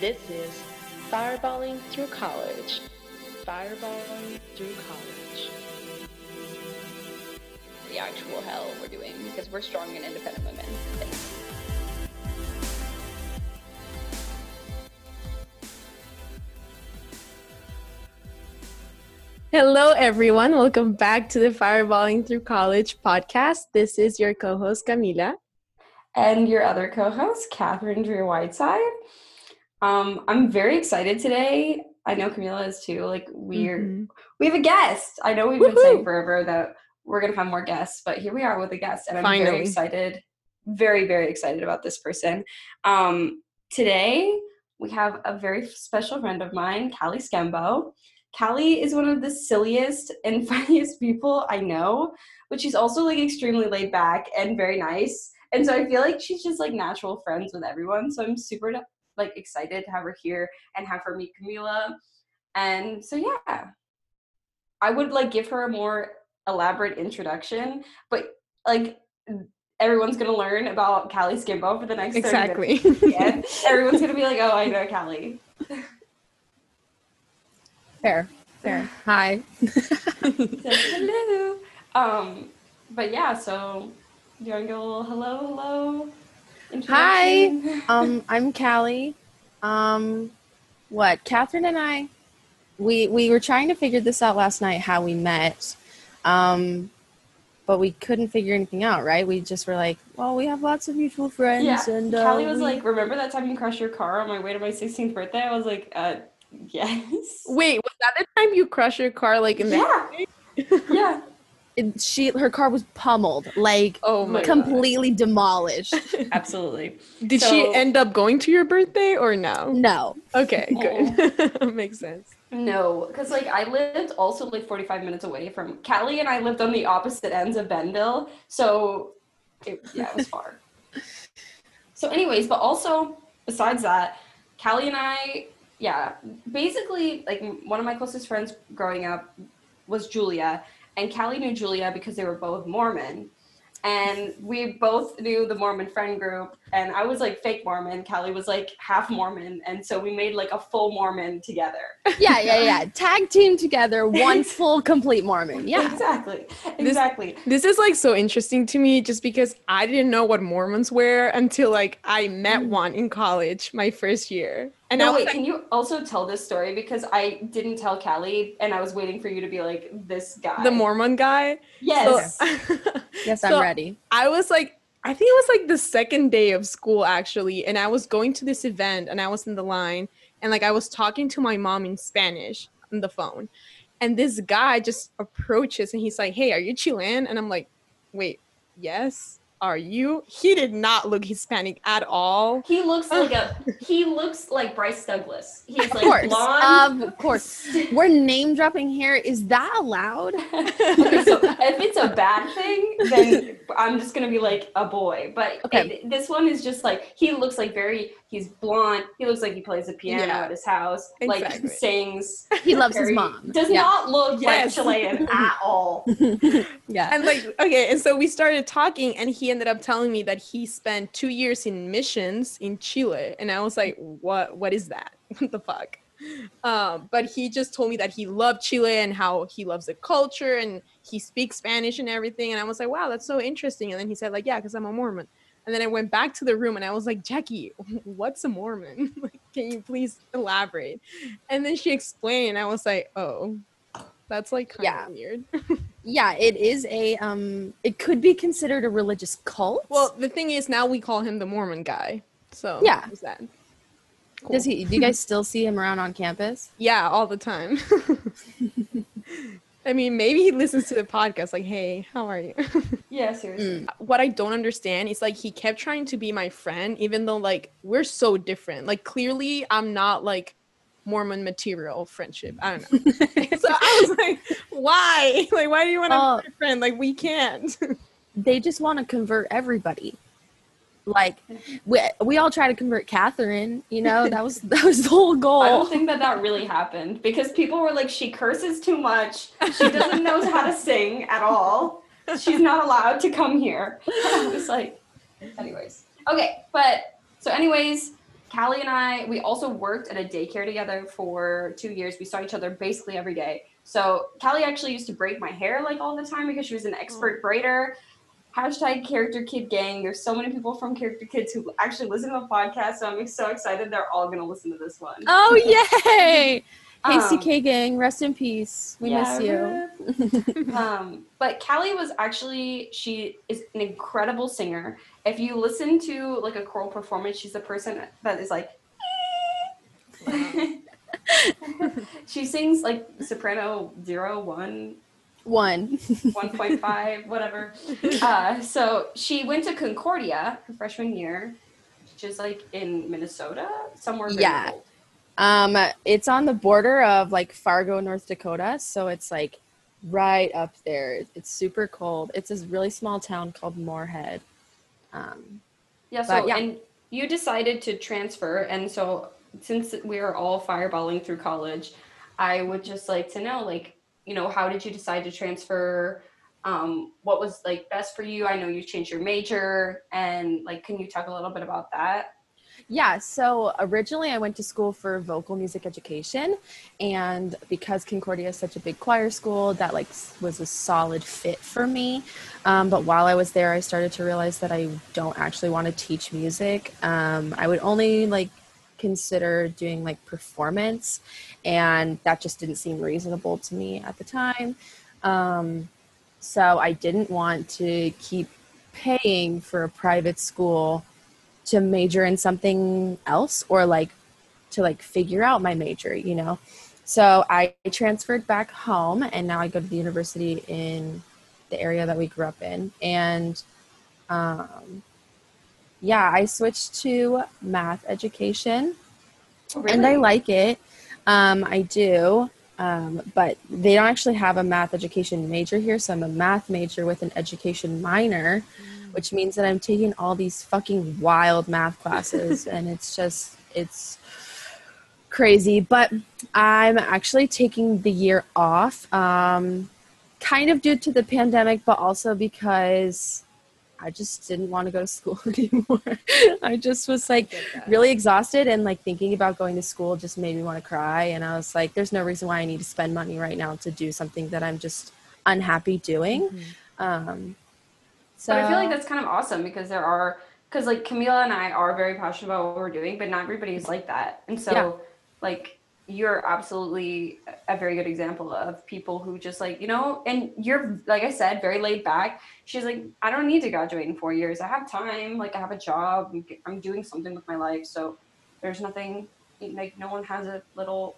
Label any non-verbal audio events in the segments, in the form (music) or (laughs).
This is Fireballing Through College. Fireballing Through College. The actual hell we're doing because we're strong and independent women. Thanks. Hello, everyone. Welcome back to the Fireballing Through College podcast. This is your co host, Camila. and your other co-host, Catherine Drew Whiteside. Um, I'm very excited today. I know Camila is too. Like we're Mhm. we have a guest. I know we've been saying forever that we're gonna have more guests, but here we are with a guest, and I'm Finally. very excited. Very very excited about this person. Um, today we have a very special friend of mine, Callie Skembo. Callie is one of the silliest (laughs) and funniest people I know, but she's also like extremely laid back and very nice. And so I feel like she's just like natural friends with everyone. So I'm super like excited to have her here and have her meet Camila. And so yeah, I would like give her a more elaborate introduction, but like everyone's gonna learn about Callie Skimbo for the next 30 Exactly. (laughs) Everyone's gonna be like, oh, I know Callie. fair. Fair. Hi. So, hello. (laughs) Um, but yeah, so do you want to go a little hello, hello? Hi. (laughs) um, I'm Callie. Um, what? Catherine and I, we we were trying to figure this out last night how we met, um, but we couldn't figure anything out. Right? We just were like, well, we have lots of mutual friends, yeah, and uh, Callie was we- like, "Remember that time you crashed your car on my way to my 16th birthday?" I was like, "Uh, yes." Wait, was that the time you crushed your car like in the yeah, (laughs) yeah. It- she her car was pummeled, like Oh my god. completely demolished. (laughs) Absolutely. Did So- she end up going to your birthday or no? no, Okay, good. (laughs) Makes sense. No, because like I lived also like 45 minutes away from Callie, and I lived on the opposite ends of Benville, so it, yeah, it was far. (laughs) so, anyways, but also besides that, Callie and I, yeah, basically like one of my closest friends growing up was Julia, and Callie knew Julia because they were both Mormon. And we both knew the Mormon friend group, and I was like fake Mormon. Callie was like half Mormon, and so we made like a full Mormon together. (laughs) yeah, yeah, yeah. Tag team together, one (laughs) full complete Mormon. Yeah, exactly exactly This is like so interesting to me just because I didn't know what Mormons were until like I met mm. one in college my first year. And I no was wait like, can you also tell this story because i didn't tell callie and i was waiting for you to be like this guy the Mormon guy. yes So- yes, (laughs) I'm ready. I was like, I think it was like the second day of school actually, and I was going to this event and I was in the line and like I was talking to my mom in Spanish on the phone, and this guy just approaches and he's like, "Hey, are you Chilean?" And I'm like, "Wait, yes." Are you? He did not look Hispanic at all. he looks like a (laughs) he looks like bryce douglas he's Of like course, blonde of course. (laughs) We're name dropping here. Is that allowed? (laughs) okay, so if it's a bad thing, then I'm just gonna be like a boy. But Okay. it- this one is just like he looks like very. He's blonde. He looks like he plays the piano Yeah. at his house. Exactly. Like sings. He loves his mom. Does Yeah. not look Yes. like Chilean at all. Yeah. And like, okay, and so we started talking, and he ended up telling me that he spent two years in missions in Chile, and I was like, "What? What is that? (laughs) What the fuck?" Um, but he just told me that he loved Chile and how he loves the culture, and he speaks Spanish and everything. And I was like, "Wow, that's so interesting." And then he said, "Like, yeah, because I'm a Mormon." And then I went back to the room and I was like, Jackie, (laughs) what's a Mormon? (laughs) like, can you please elaborate? And then she explained, and I was like, oh, that's like kind Yeah. of weird. (laughs) yeah, it is a um it could be considered a religious cult. Well, the thing is, now we call him the Mormon guy. So Yeah. there's that. Cool. does he do you guys still see him around on campus? (laughs) Yeah, all the time. (laughs) I mean, maybe he listens to the podcast. Like, hey, how are you? Yeah, seriously. Mm. what I don't understand is like he kept trying to be my friend, even though like we're so different. Like, clearly, I'm not like Mormon material friendship. I don't know. (laughs) so I was like, why? (laughs) Like, why do you want to Oh. be um, my friend? Like, we can't. (laughs) They just want to convert everybody. Like we, we all try to convert Catherine, you know, that was that was the whole goal. I don't think that that really happened because people were like, she curses too much. She doesn't know how to sing at all. She's not allowed to come here. I was like, anyways. Okay, but so, anyways, Callie and I, we also worked at a daycare together for two years. We saw each other basically every day. So Callie actually used to braid my hair like all the time because she was an expert braider. Hashtag character kid gang. There's so many people from character kids who actually listen to the podcast. So I'm so excited they're all gonna listen to this one. Oh (laughs) yay! Hasty Um, gang, rest in peace. We yeah, miss you. (laughs) um, but Callie was actually she is an incredible singer. If you listen to like a choral performance, she's the person that is like. (laughs) she sings like soprano zero one One. 1.5 whatever (laughs) uh, so she went to concordia her freshman year which is like in minnesota somewhere Yeah. Um, it's on the border of like Fargo, North Dakota, so it's like right up there. It's super cold. It's this really small town called Moorhead. Um, Yeah, so yeah. and you decided to transfer, and so since we are all fireballing through college, I would just like to know, like, you know, how did you decide to transfer? Um, what was like best for you? I know you changed your major, and like, can you talk a little bit about that? Yeah, so originally I went to school for vocal music education, and because Concordia is such a big choir school, that like was a solid fit for me. Um, but while I was there, I started to realize that I don't actually want to teach music. Um, I would only like consider doing like performance, and that just didn't seem reasonable to me at the time. Um, so I didn't want to keep paying for a private school to major in something else or like to like figure out my major, you know. So I transferred back home and now I go to the university in the area that we grew up in and um yeah, I switched to math education Oh, and I like it. Um, I do, um, but they don't actually have a math education major here. So I'm a math major with an education minor, which means that I'm taking all these fucking wild math classes, and it's just it's crazy. But I'm actually taking the year off, um, kind of due to the pandemic, but also because. I just didn't want to go to school (laughs) anymore. I just was like, really exhausted and like thinking about going to school just made me want to cry and i was like there's no reason why i need to spend money right now to do something that i'm just unhappy doing um so But I feel like that's kind of awesome because there are because like Camila and I are very passionate about what we're doing, but not everybody is like that. And so Yeah. like you're absolutely a very good example of people who just like, you know, and you're like I said, very laid back. She's like, I don't need to graduate in four years. I have time, like I have a job, I'm, doing something with my life. So there's nothing like no one has a little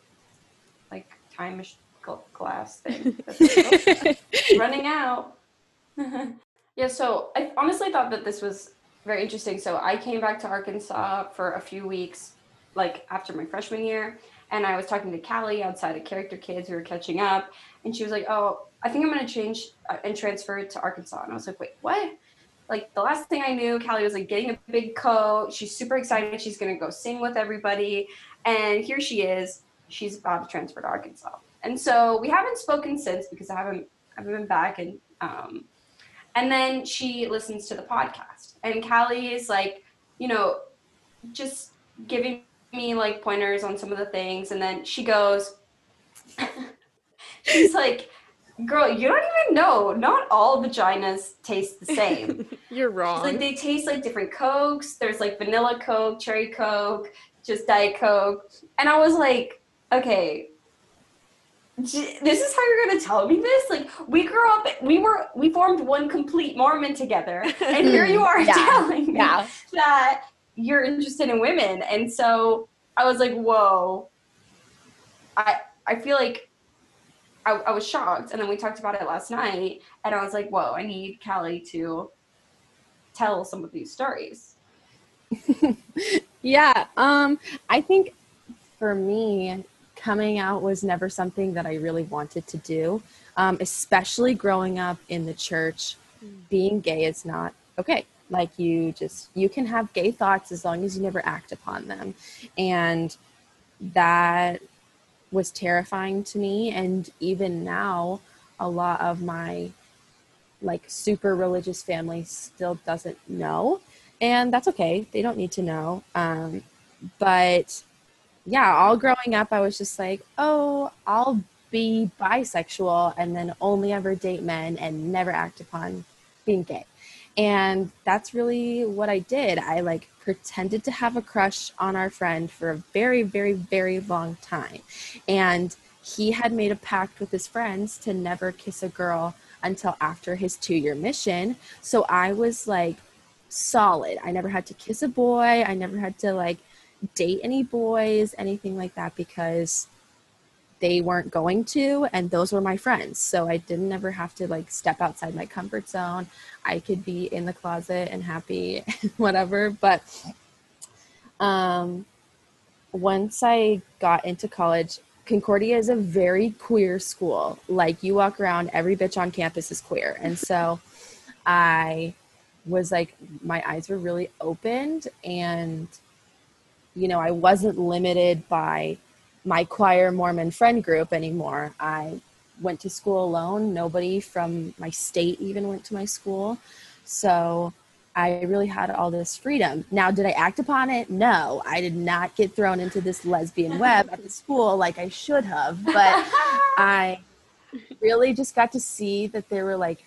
like time glass thing. (laughs) that's like, "Oh, running out. (laughs) yeah, so I honestly thought that this was very interesting. So I came back to Arkansas for a few weeks, like after my freshman year, and I was talking to Callie outside of Character Kids. We were catching up, and she was like, "Oh, I think I'm going to change uh, and transfer to Arkansas." And I was like, "Wait, what?" Like the last thing I knew, Callie was like getting a big coat. She's super excited. She's going to go sing with everybody, and here she is. She's about to transfer to Arkansas, and so we haven't spoken since because I haven't I haven't been back and um, and then she listens to the podcast. And Callie is like, you know, just giving me like pointers on some of the things. And then she goes, (laughs) she's like, girl, you don't even know. Not all vaginas taste the same. (laughs) You're She's wrong. like they taste like different cokes. There's like vanilla coke, cherry coke, just diet coke, and I was like, okay, this is how you're gonna tell me this? Like we grew up, we were we formed one complete Mormon together, and here you (laughs) are Yeah. telling me yeah that you're interested in women, and so I was like, whoa. I I feel like I, I was shocked, and then we talked about it last night, and I was like, whoa, I need Callie to tell some of these stories. (laughs) yeah um i think for me coming out was never something that i really wanted to do um, especially growing up in the church being gay is not okay. Like you just you can have gay thoughts as long as you never act upon them. And that was terrifying to me. And even now a lot of my like super religious family still doesn't know. And that's okay. They don't need to know. Um, but yeah, all growing up, I was just like, oh, I'll be bisexual and then only ever date men and never act upon being gay. And that's really what I did. I like pretended to have a crush on our friend for a very, very, very long time. And he had made a pact with his friends to never kiss a girl until after his two year mission. So I was like solid. I never had to kiss a boy. I never had to like date any boys, anything like that, because they weren't going to and those were my friends. So i didn't ever have to like step outside my comfort zone. I could be in the closet and happy (laughs) whatever. But um once i got into college concordia is a very queer school. Like you walk around every bitch on campus is queer. And so i was like my eyes were really opened and you know i wasn't limited by my choir Mormon friend group anymore. I went to school alone. Nobody from my state even went to my school. So I really had all this freedom. Now, did I act upon it? No, I did not get thrown into this lesbian (laughs) web at the school like I should have. But (laughs) I really just got to see that there were like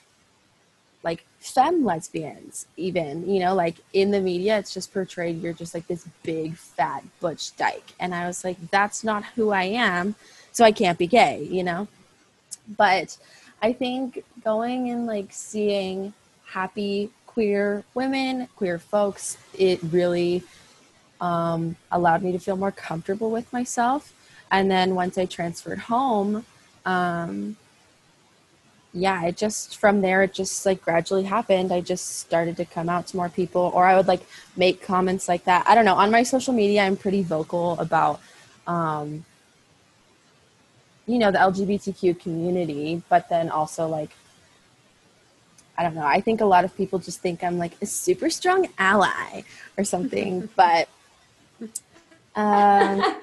like femme lesbians even you know like in the media it's just portrayed you're just like this big fat butch dyke. And i was like that's not who i am so i can't be gay you know? But i think going and like seeing happy queer women queer folks it really um, allowed me to feel more comfortable with myself. And then once i transferred home um, yeah, it just from there it just like gradually happened. I just started to come out to more people or I would like make comments like that. I don't know. On my social media I'm pretty vocal about um you know the LGBTQ community, but then also like I don't know. I think a lot of people just think I'm like a super strong ally or something, (laughs) but um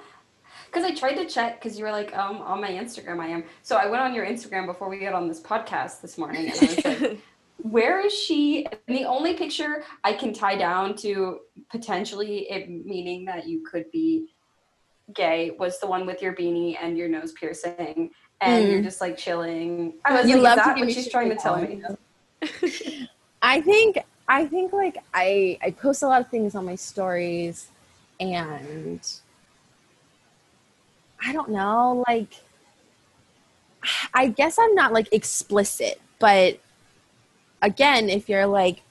because I tried to check because you were like um on my Instagram I am. So I went on your Instagram before we got on this podcast this morning and I was like, (laughs) where is she? And the only picture I can tie down to potentially it meaning that you could be gay was the one with your beanie and your nose piercing and mm. you're just like chilling. I was you like, is that what she's trying to tell me? (laughs) I think I think like I I post a lot of things on my stories and I don't know, like I guess I'm not like explicit, but again, if you're like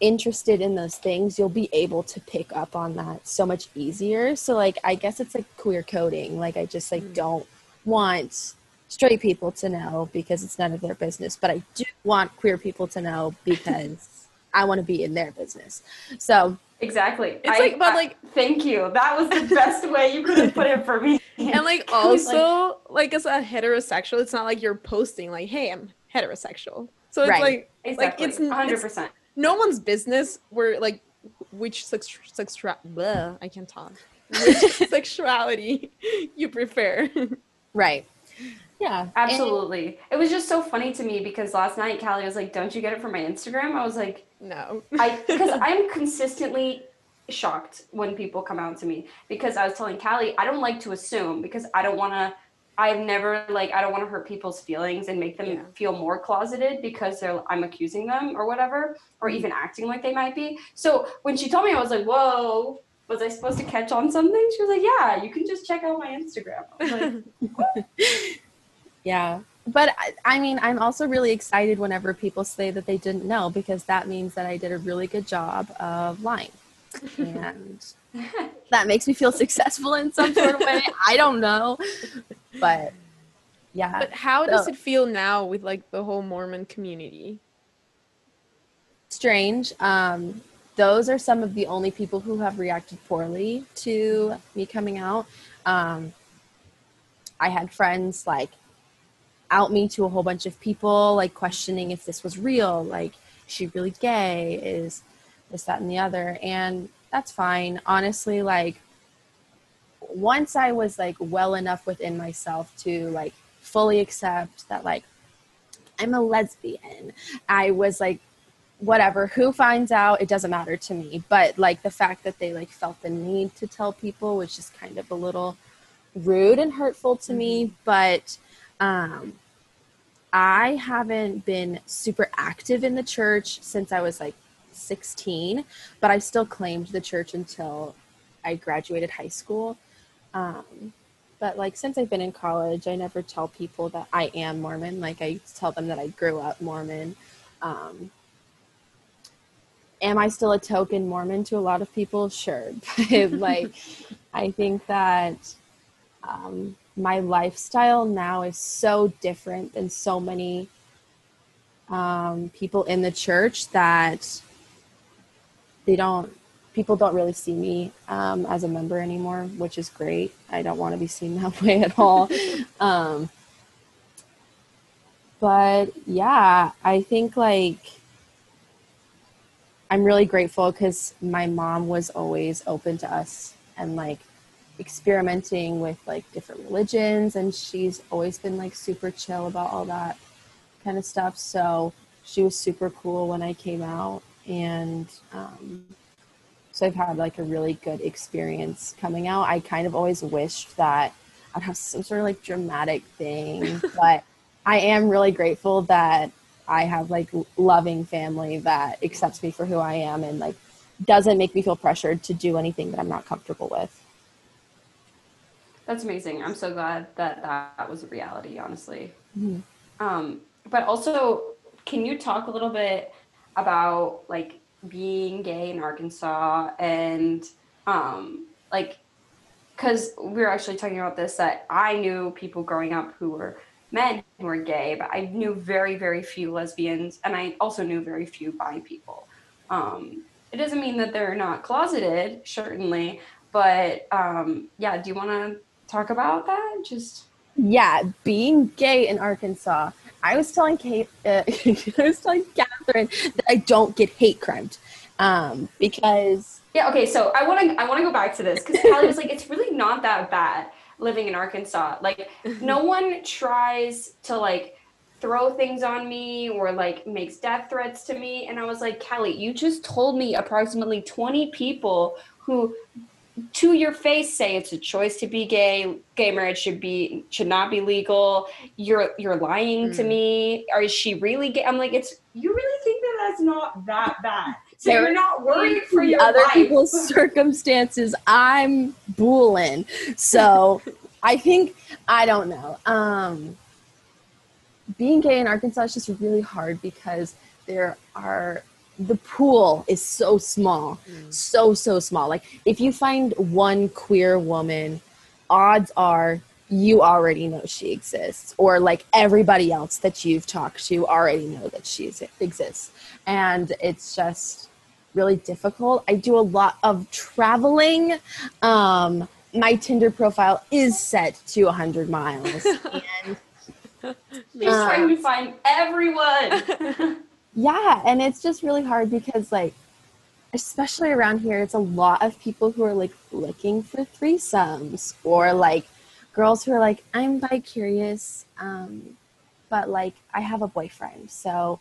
interested in those things, you'll be able to pick up on that so much easier. So like I guess it's like queer coding. Like I just like mm. don't want straight people to know because it's none of their business, but I do want queer people to know because I want to be in their business. So Exactly. It's I, like, but like, I, thank you. That was the best way you could have put it for me. And like, (laughs) also, like, as a heterosexual, it's not like you're posting like, "Hey, I'm heterosexual." So it's right. like, exactly. like it's 100. percent No one's business. Where like, which sex, sex, I can't talk. (laughs) Which sexuality (laughs) you prefer? Right. Yeah, absolutely. And- it was just so funny to me because last night Callie was like, "Don't you get it from my Instagram?" I was like, "No," I (laughs) because I'm consistently shocked when people come out to me because I was telling Callie I don't like to assume because I don't want to. I've never like I don't want to hurt people's feelings and make them yeah. feel more closeted because they're I'm accusing them or whatever or mm-hmm. even acting like they might be. So when she told me, I was like, "Whoa." Was I supposed to catch on something? She was like, "Yeah, you can just check out my Instagram." Like, (laughs) Yeah. But I mean, I'm also really excited whenever people say that they didn't know because that means that I did a really good job of lying. And (laughs) that makes me feel successful in some sort of way. I don't know. But yeah. But how so, does it feel now with like the whole Mormon community? Strange. Um, those are some of the only people who have reacted poorly to me coming out. Um, I had friends like out me to a whole bunch of people, like questioning if this was real, like, is she really gay? Is this, that, and the other? And that's fine. Honestly, like, once I was like well enough within myself to like fully accept that, like, I'm a lesbian, I was like whatever who finds out it doesn't matter to me but like the fact that they like felt the need to tell people was just kind of a little rude and hurtful to me but um i haven't been super active in the church since i was like 16 but i still claimed the church until i graduated high school um but like since i've been in college i never tell people that i am mormon like i tell them that i grew up mormon um am I still a token Mormon to a lot of people? Sure. (laughs) But like, I think that um, my lifestyle now is so different than so many um, people in the church that they don't, people don't really see me um, as a member anymore, which is great. I don't want to be seen (laughs) that way at all. (laughs) um, but yeah, I think like, I'm really grateful because my mom was always open to us and like experimenting with like different religions, and she's always been like super chill about all that kind of stuff. So she was super cool when I came out, and um, so I've had like a really good experience coming out. I kind of always wished that I'd have some sort of like dramatic thing, (laughs) but I am really grateful that I have like loving family that accepts me for who I am and like doesn't make me feel pressured to do anything that I'm not comfortable with. That's amazing. I'm so glad that that was a reality, honestly. Mhm. Um, but also, can you talk a little bit about like being gay in Arkansas and um, like, because we were actually talking about this that I knew people growing up who were men who were gay, but I knew very, very few lesbians, and I also knew very few bi people. Um, it doesn't mean that they're not closeted, certainly, but um, yeah, do you want to talk about that? Just Yeah, being gay in Arkansas. I was telling Kate, uh, (laughs) I was telling Catherine that I don't get hate crimed um, because yeah, okay. So I want to I want to go back to this because Callie was like, it's really not that bad living in Arkansas. Like, no (laughs) one tries to like throw things on me or like makes death threats to me. And I was like, Callie, you just told me approximately 20 people who to your face say it's a choice to be gay gay marriage should be should not be legal you're you're lying to Mm. me or is she really gay i'm like it's you really think that that's not that bad so There- you're not worried for your other life. people's (laughs) circumstances, I'm booling. So (laughs) I think I don't know. Um, being gay in Arkansas is just really hard because there are the pool is so small, so so small. Like if you find one queer woman, odds are you already know she exists, or like everybody else that you've talked to already know that she exists, and it's just really difficult. I do a lot of traveling. Um, my Tinder profile is set to 100 miles. (laughs) and She's trying to find everyone. (laughs) yeah, and it's just really hard because, like, especially around here, it's a lot of people who are like looking for threesomes or like girls who are like, I'm bi curious, um, but like, I have a boyfriend. So,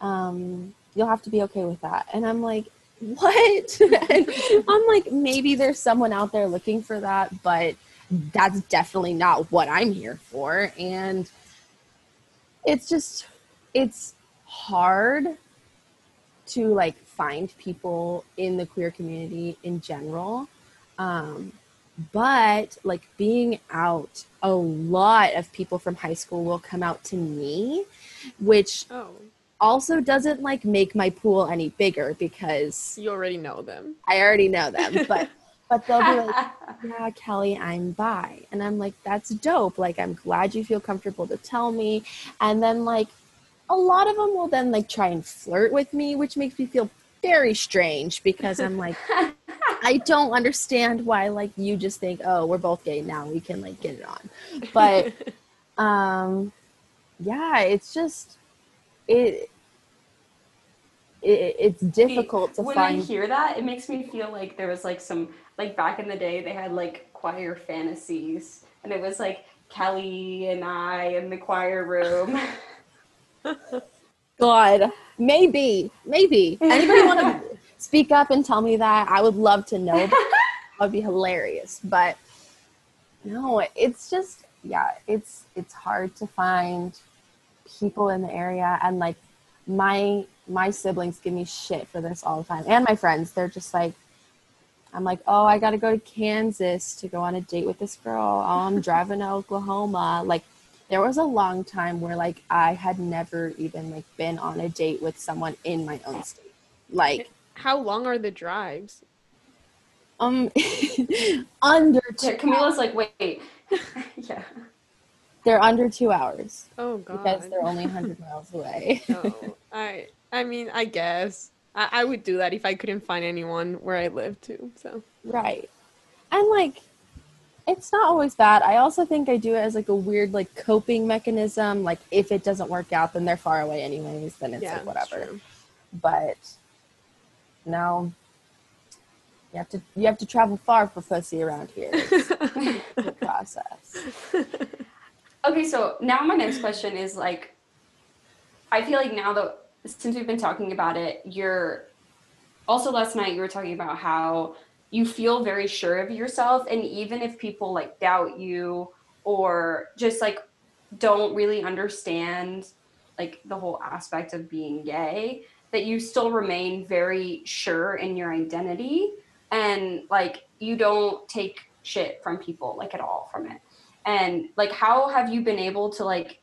um, you'll have to be okay with that. And I'm like, (laughs) what? (laughs) I'm like, maybe there's someone out there looking for that, but that's definitely not what I'm here for. And it's just, it's hard to like find people in the queer community in general. Um, but like being out, a lot of people from high school will come out to me, which Oh, also doesn't like make my pool any bigger because you already know them. I already know them. (laughs) But but they'll be like, yeah, Kelly, I'm bi. And I'm like, that's dope. Like, I'm glad you feel comfortable to tell me. And then, like, a lot of them will then, like, try and flirt with me, which makes me feel very strange because I'm like, (laughs) I don't understand why, like, you just think, oh, we're both gay now. We can, like, get it on. But, (laughs) um, yeah, it's just, it, it it's difficult to when find. I hear that, it makes me feel like there was like some like back in the day they had like choir fantasies, and it was like Kelly and I in the choir room. (laughs) God, maybe, maybe. Anybody want to (laughs) speak up and tell me that? I would love to know. (laughs) That would be hilarious. But no, it's just yeah, it's it's hard to find people in the area and like my my siblings give me shit for this all the time and my friends they're just like i'm like oh i gotta go to kansas to go on a date with this girl oh, i'm driving to oklahoma like there was a long time where like i had never even like been on a date with someone in my own state like How long are the drives? um (laughs) under Yeah, two Camila's like, wait. (laughs) yeah. they're under two hours Oh god. because they're only 100 miles away no. (laughs) I I mean, I guess. I, I would do that if I couldn't find anyone where I live too. So Right. And like it's not always bad. I also think I do it as like a weird like coping mechanism. Like if it doesn't work out then they're far away anyways, then it's yeah, like whatever. But no. You have to you have to travel far for pussy around here. It's (laughs) a process. Okay, so now my next question is like, I feel like now that since we've been talking about it, you're also last night you were talking about how you feel very sure of yourself, and even if people like doubt you or just like don't really understand like the whole aspect of being gay, that you still remain very sure in your identity and like you don't take shit from people like at all from it. And like how have you been able to like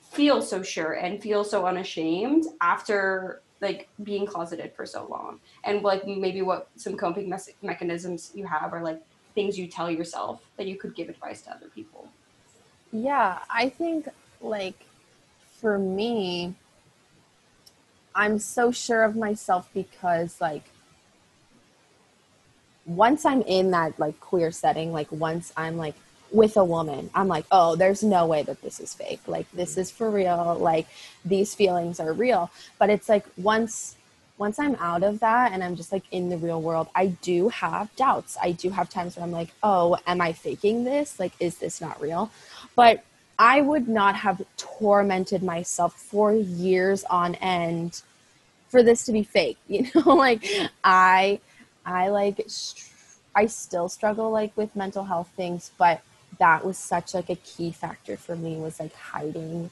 feel so sure and feel so unashamed after like being closeted for so long. And like maybe what some coping mes- mechanisms you have or like things you tell yourself that you could give advice to other people. Yeah, I think like for me, I'm so sure of myself because like once I'm in that like queer setting, like once I'm like with a woman, I'm like, oh, there's no way that this is fake. Like this is for real. Like these feelings are real. But it's like once once I'm out of that and I'm just like in the real world, I do have doubts. I do have times where I'm like, oh, am I faking this? Like, is this not real? But I would not have tormented myself for years on end for this to be fake. (laughs) You know, like I, I like, I still struggle like with mental health things, but that was such like a key factor for me was like hiding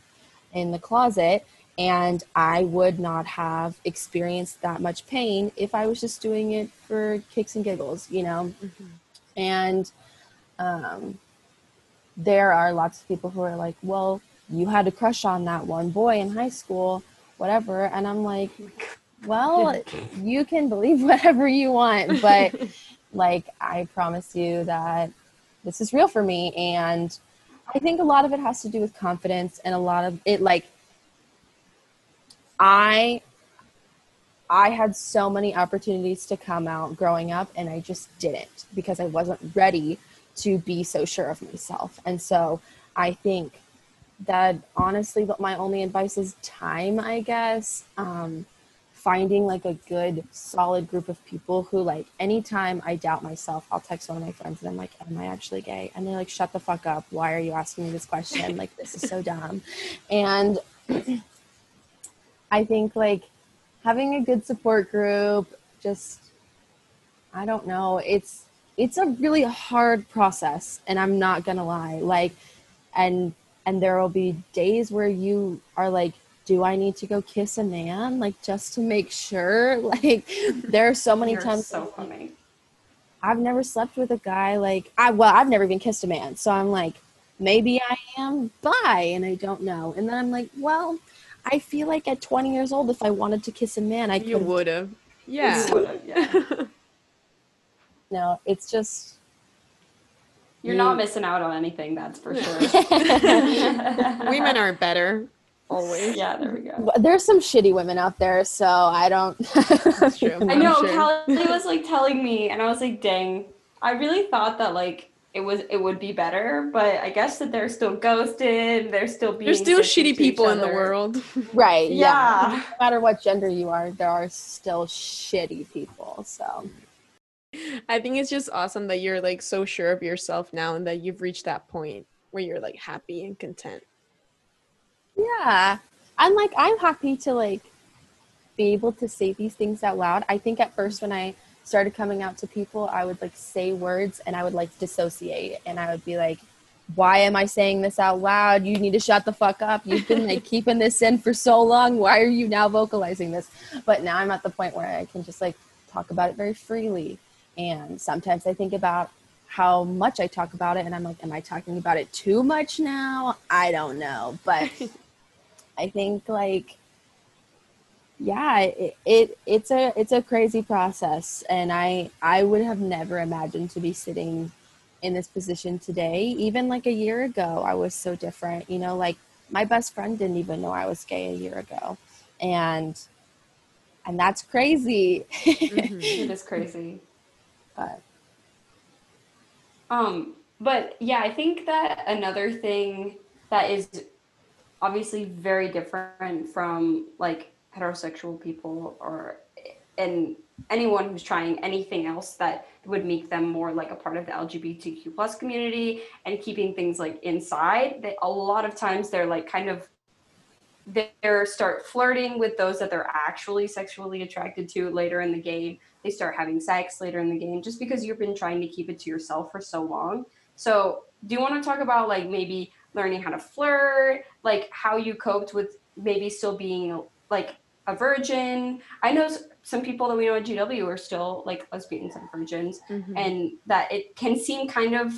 in the closet. And I would not have experienced that much pain if I was just doing it for kicks and giggles, you know. And um, there are lots of people who are like, "Well, you had a crush on that one boy in high school, whatever," and I'm like, "Well, you can believe (laughs) whatever you want, but (laughs) like, I promise you that this is real for me." And I think a lot of it has to do with confidence, and a lot of it, like I I had so many opportunities to come out growing up and I just didn't because I wasn't ready to be so sure of myself. And so I think that honestly but my only advice is time, I guess. Um finding like a good solid group of people who like anytime I doubt myself, I'll text one of my friends and I'm like, Am I actually gay? And they're like, Shut the fuck up. Why are you asking me this question? like this is so (laughs) dumb. And (clears throat) I think like having a good support group, just I don't know, it's it's a really hard process and I'm not gonna lie. Like and and there will be days where you are like, do I need to go kiss a man? Like just to make sure. (laughs) Like there are so many You're times so funny I've never slept with a guy like I well, I've never even kissed a man. So I'm like, maybe I am bi and I don't know. And then I'm like, well, I feel like at 20 years old, if I wanted to kiss a man, I you would have. Yeah. Would've, yeah. (laughs) No, it's just. you're You- not mm. missing out on anything that's for sure (laughs) Women are better. Always. yeah there we go There's some shitty women out there, so I don't. (laughs) That's true. I know sure. Callie was like telling me, and I was like, "Dang, I really thought that like it was it would be better, but I guess that they're still ghosted. They're still being There's still shitty people in the world. (laughs) right. Yeah. Yeah. No matter what gender you are, there are still shitty people. So. I think it's just awesome that you're like so sure of yourself now and that you've reached that point where you're like happy and content. Yeah. I'm like, I'm happy to like be able to say these things out loud. I think at first when I started coming out to people, I would like say words and I would like dissociate and I would be like, why am I saying this out loud? You need to shut the fuck up. You've been like (laughs) keeping this in for so long. Why are you now vocalizing this? But now I'm at the point where I can just like talk about it very freely. And sometimes I think about how much I talk about it and I'm like, am I talking about it too much now? I don't know. But (laughs) I think like yeah, it, it it's a it's a crazy process and I I would have never imagined to be sitting in this position today. Even like a year ago, I was so different. You know, like my best friend didn't even know I was gay a year ago. And and that's crazy. Mhm. It is (laughs) crazy. but Um, but yeah, I think that another thing that is obviously very different from like heterosexual people or and anyone who's trying anything else that would make them more like a part of the LGBTQ plus community and keeping things like inside. That a lot of times they're like kind of they start flirting with those that they're actually sexually attracted to later in the game. They start having sex later in the game just because you've been trying to keep it to yourself for so long. So, do you want to talk about like maybe learning how to flirt, like how you coped with maybe still being like a virgin? I know some people that we know at GW are still like lesbians and virgins, Mhm. and that it can seem kind of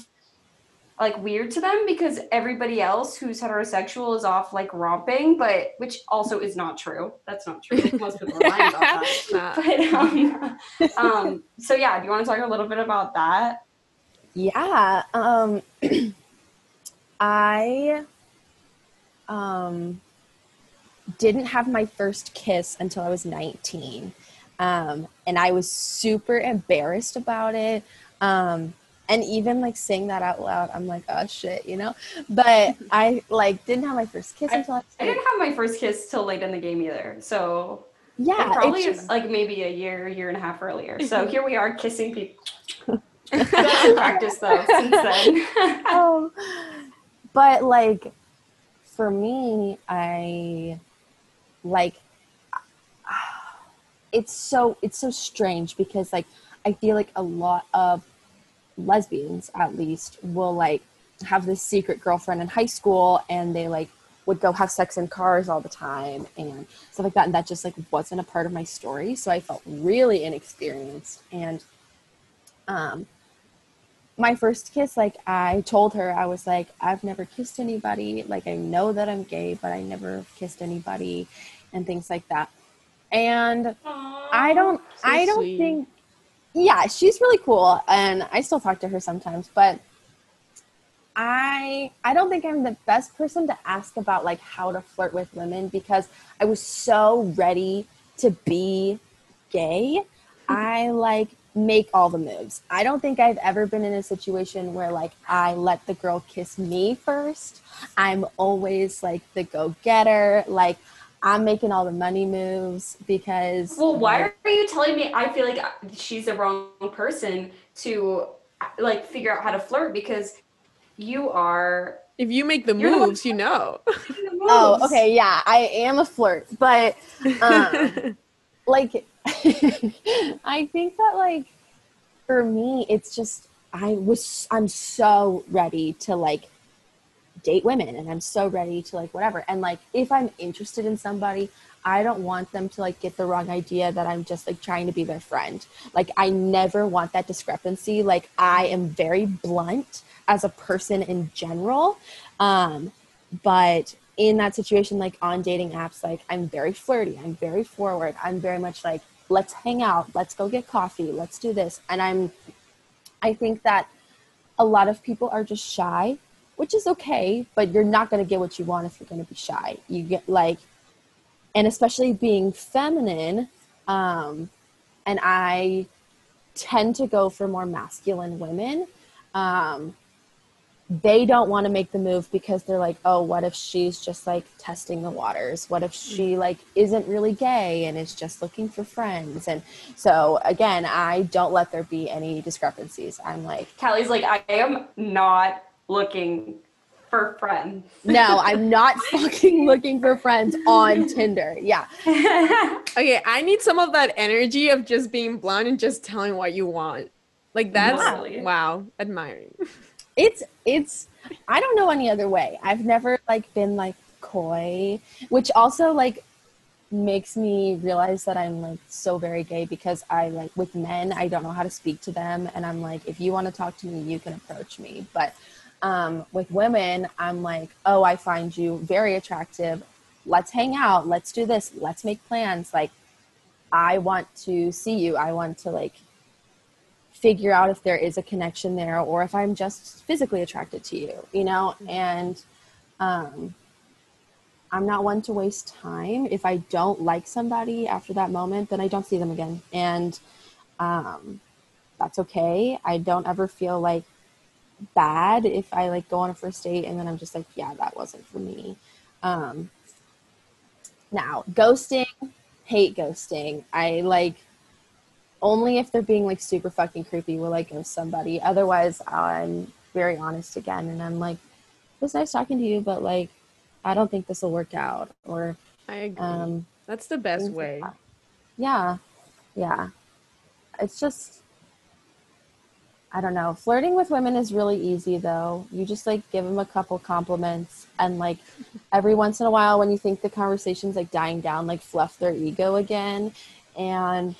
like weird to them because everybody else who's heterosexual is off like romping, but which also is not true. That's not true. Most people are lying about that. (laughs) Nah. But um, um, so yeah, do you want to talk a little bit about that? yeah, um (clears throat) I um didn't have my first kiss until I was 19. Um, and I was super embarrassed about it. Um, and even like saying that out loud, I'm like, oh shit, you know? But (laughs) I like didn't have my first kiss until I was I didn't have my first kiss till late in the game either. So yeah, probably just, like maybe a year, year and a half earlier. So here we are kissing people. (laughs) (laughs) practice though since then. oh, but like for me, I like (sighs) it's so it's so strange because like I feel like a lot of lesbians at least will like have this secret girlfriend in high school and they like would go have sex in cars all the time and stuff like that. And that just like wasn't a part of my story. So i felt really inexperienced and um my first kiss like i told her i was like i've never kissed anybody. Like i know that i'm gay but i never kissed anybody and things like that. And i don't So i don't sweet. think yeah she's really cool and i still talk to her sometimes but i i don't think i'm the best person to ask about like how to flirt with women because i was so ready to be gay. (laughs) I like make all the moves. I don't think i've ever been in a situation where like i let the girl kiss me first. I'm always like the go-getter. Like i'm making all the money moves because Well, why are you telling me? I feel like she's the wrong person to like figure out how to flirt because you are If you make the You're the moves, you know. making the Oh, okay, yeah, I am a flirt, but um, (laughs) like, (laughs) I think that like for me, it's just I was I'm so ready to like date women, and I'm so ready to like whatever, and like if I'm interested in somebody. I don't want them to like get the wrong idea that I'm just like trying to be their friend. Like I never want that discrepancy. Like I am very blunt as a person in general. Um, but in that situation like on dating apps like i'm very flirty i'm very forward i'm very much like let's hang out let's go get coffee let's do this. And i'm i think that a lot of people are just shy which is okay but you're not going to get what you want if you're going to be shy. You get like and especially being feminine um and i tend to go for more masculine women um they don't want to make the move because they're like, oh, what if she's just like testing the waters? What if she mm-hmm. like isn't really gay and is just looking for friends? And so again, I don't let there be any discrepancies. I'm like, Callie's like, I am not looking for friends. No, I'm (laughs) not fucking looking for friends on Tinder. Yeah. (laughs) Okay, I need some of that energy of just being blunt and just telling what you want. Like that's Wow. wow, admiring. (laughs) It's it's I don't know any other way. I've never like been like coy, which also like makes me realize that I'm like so very gay because I like with men, I don't know how to speak to them and I'm like if you want to talk to me, you can approach me. But um with women, I'm like, "Oh, I find you very attractive. Let's hang out. Let's do this. Let's make plans." Like I want to see you. I want to like figure out if there is a connection there or if I'm just physically attracted to you, you know? And um, I'm not one to waste time. If I don't like somebody after that moment, then I don't see them again. And um, that's okay. I don't ever feel like bad if I like go on a first date and then I'm just like, yeah, that wasn't for me. Um, now, ghosting, hate ghosting. I like only if they're being like super fucking creepy will I ghost somebody. Otherwise, I'm very honest again, and I'm like, it was nice talking to you, but like, I don't think this will work out. Or, I agree. um, that's the best things like way. yeah, yeah. It's just, I don't know. Flirting with women is really easy though. You just like give them a couple compliments, and like every once in a while, when you think the conversation's like dying down, like fluff their ego again, and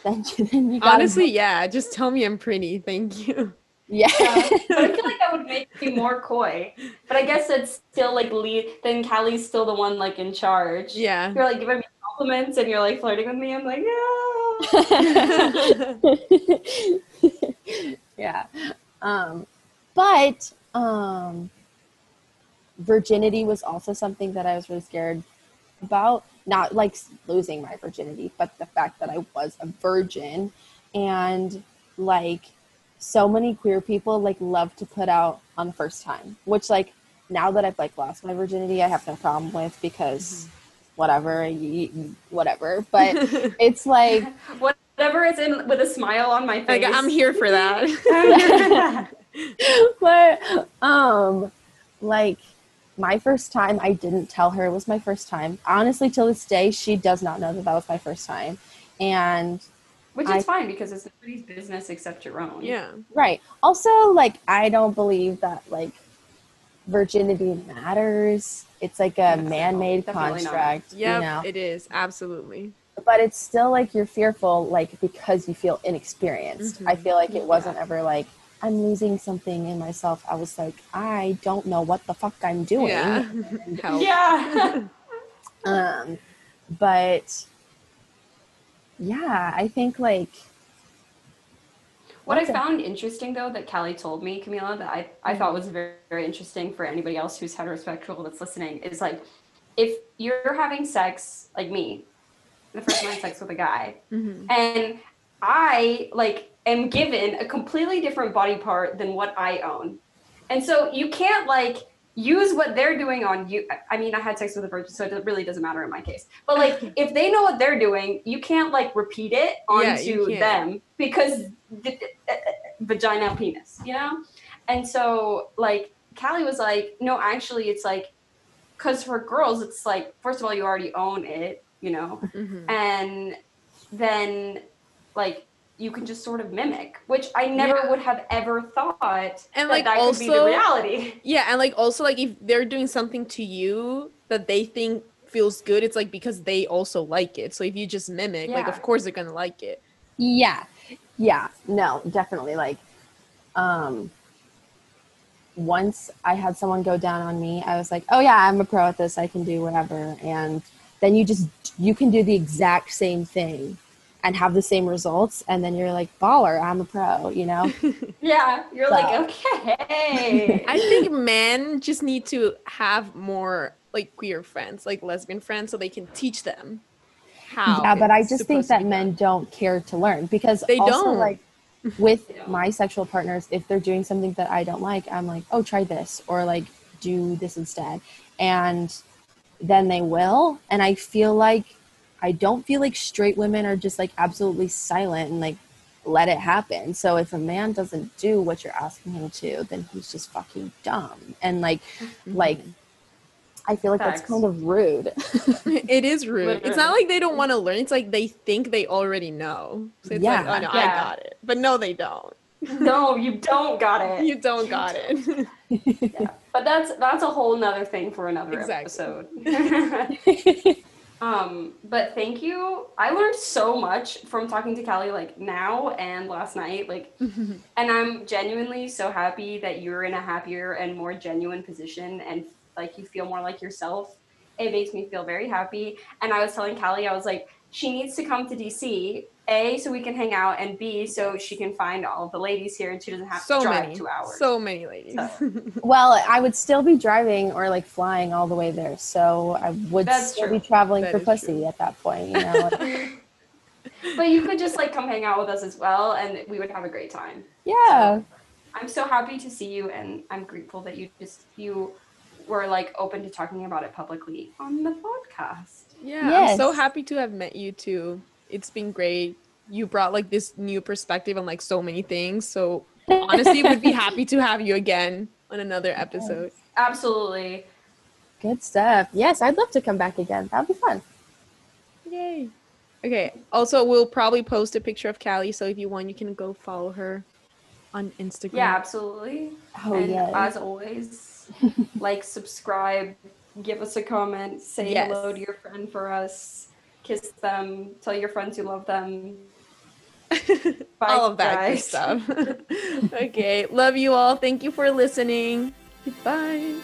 (laughs) then, then you gotta Honestly, yeah, just tell me I'm pretty. Thank you. Yeah. Yeah, but I (laughs) feel like that would make me more coy. But I guess it's still like lead. Then Callie's still the one like in charge. Yeah. You're like giving me compliments and you're like flirting with me. I'm like, yeah. (laughs) yeah. Um, but um, virginity was also something that I was really scared about. Not like losing my virginity, but the fact that I was a virgin. And like so many queer people like love to put out on the first time, which like now that I've like lost my virginity, I have no problem with because whatever, y- y- whatever. But (laughs) it's like Whatever is in with a smile on my face. like I'm here for that. (laughs) (laughs) but um like my first time i didn't tell her it was my first time honestly till this day she does not know that that was my first time and Which I- is fine because it's nobody's business except your own. yeah. right also like i don't believe that like virginity matters it's like a No, man-made definitely not. construct Yep, you know it is. Absolutely. but it's still like you're fearful like because you feel inexperienced i Mhm. feel like it wasn't ever like i'm losing something in myself i was like i don't know what the fuck i'm doing Yeah. (laughs) (laughs) Yeah. (laughs) um but yeah i think like What I What's it? found interesting though that Callie told me, Camila, that I, I thought was very, very interesting for anybody else who's heterosexual that's listening is like if you're having sex like me, the first time I had sex with a guy, Mhm. and I like am given a completely different body part than what I own. And so you can't like use what they're doing on you. I- mean, I had sex with a virgin, so it really doesn't matter in my case. But like, (laughs) if they know what they're doing, you can't like repeat it onto can't. them because d- uh, vagina, penis, you know. And so like, Callie was like, no, actually, it's like, because for girls, it's like, first of all, you already own it, you know Mhm. and then like you can just sort of mimic which i never Yeah. would have ever thought And, that like, that could be the reality. Yeah, and like also like if they're doing something to you that they think feels good, it's like because they also like it. So if you just mimic, like of course they're gonna like it. yeah. Yeah. No definitely like um once i had someone go down on me i was like oh yeah i'm a pro at this. I can do whatever. And then you just you can do the exact same thing and have the same results and then you're like baller i'm a pro you know (laughs) yeah you're So- like okay I think men just need to have more like queer friends, like lesbian friends, so they can teach them how. yeah but i just think that men done. don't care to learn because They also don't. like with (laughs) They my sexual partners if they're doing something that i don't like i'm like oh try this or like do this instead and then they will and i feel like i don't feel like straight women are just like absolutely silent and like let it happen. So if a man doesn't do what you're asking him to, then he's just fucking dumb. And like mm-hmm. like I feel like that's kind of rude. (laughs) it is rude. It's not like they don't want to learn. It's like they think they already know. So it's Yeah. like, oh no, I got it. But no, they don't. no, (laughs) you don't got it. You don't got it. (laughs) But that's that's a whole nother thing for another Exactly. episode. Um, but thank you. I learned so much from talking to Callie like now and last night. Like (laughs) and I'm genuinely so happy that you're in a happier and more genuine position and like you feel more like yourself. It makes me feel very happy. And I was telling Callie, I was like, she needs to come to DC, A, so we can hang out, and B, so she can find all of the ladies here and she doesn't have so to drive many. two hours. So many ladies. So- (laughs) well, I would still be driving or like flying all the way there. So I would That's still true. be traveling That for pussy true. at that point, you know. (laughs) but you could just like come hang out with us as well and we would have a great time yeah. i'm so happy to see you and i'm grateful that you just you were like open to talking about it publicly on the podcast Yeah, I'm so happy to have met you too. It's been great. You brought like this new perspective on like so many things. So honestly, would be happy to have you again on another episode. absolutely Good stuff. Yes, I'd love to come back again. That'd be fun. Yay. Okay. Also, we'll probably post a picture of Callie. So if you want, you can go follow her on Instagram. yeah absolutely Oh and yes. as always (laughs) like subscribe give us a comment say Yes. hello to your friend for us kiss them tell your friends you love them Bye, (laughs) all of that guys. stuff. (laughs) okay. Love you all. Thank you for listening. Goodbye.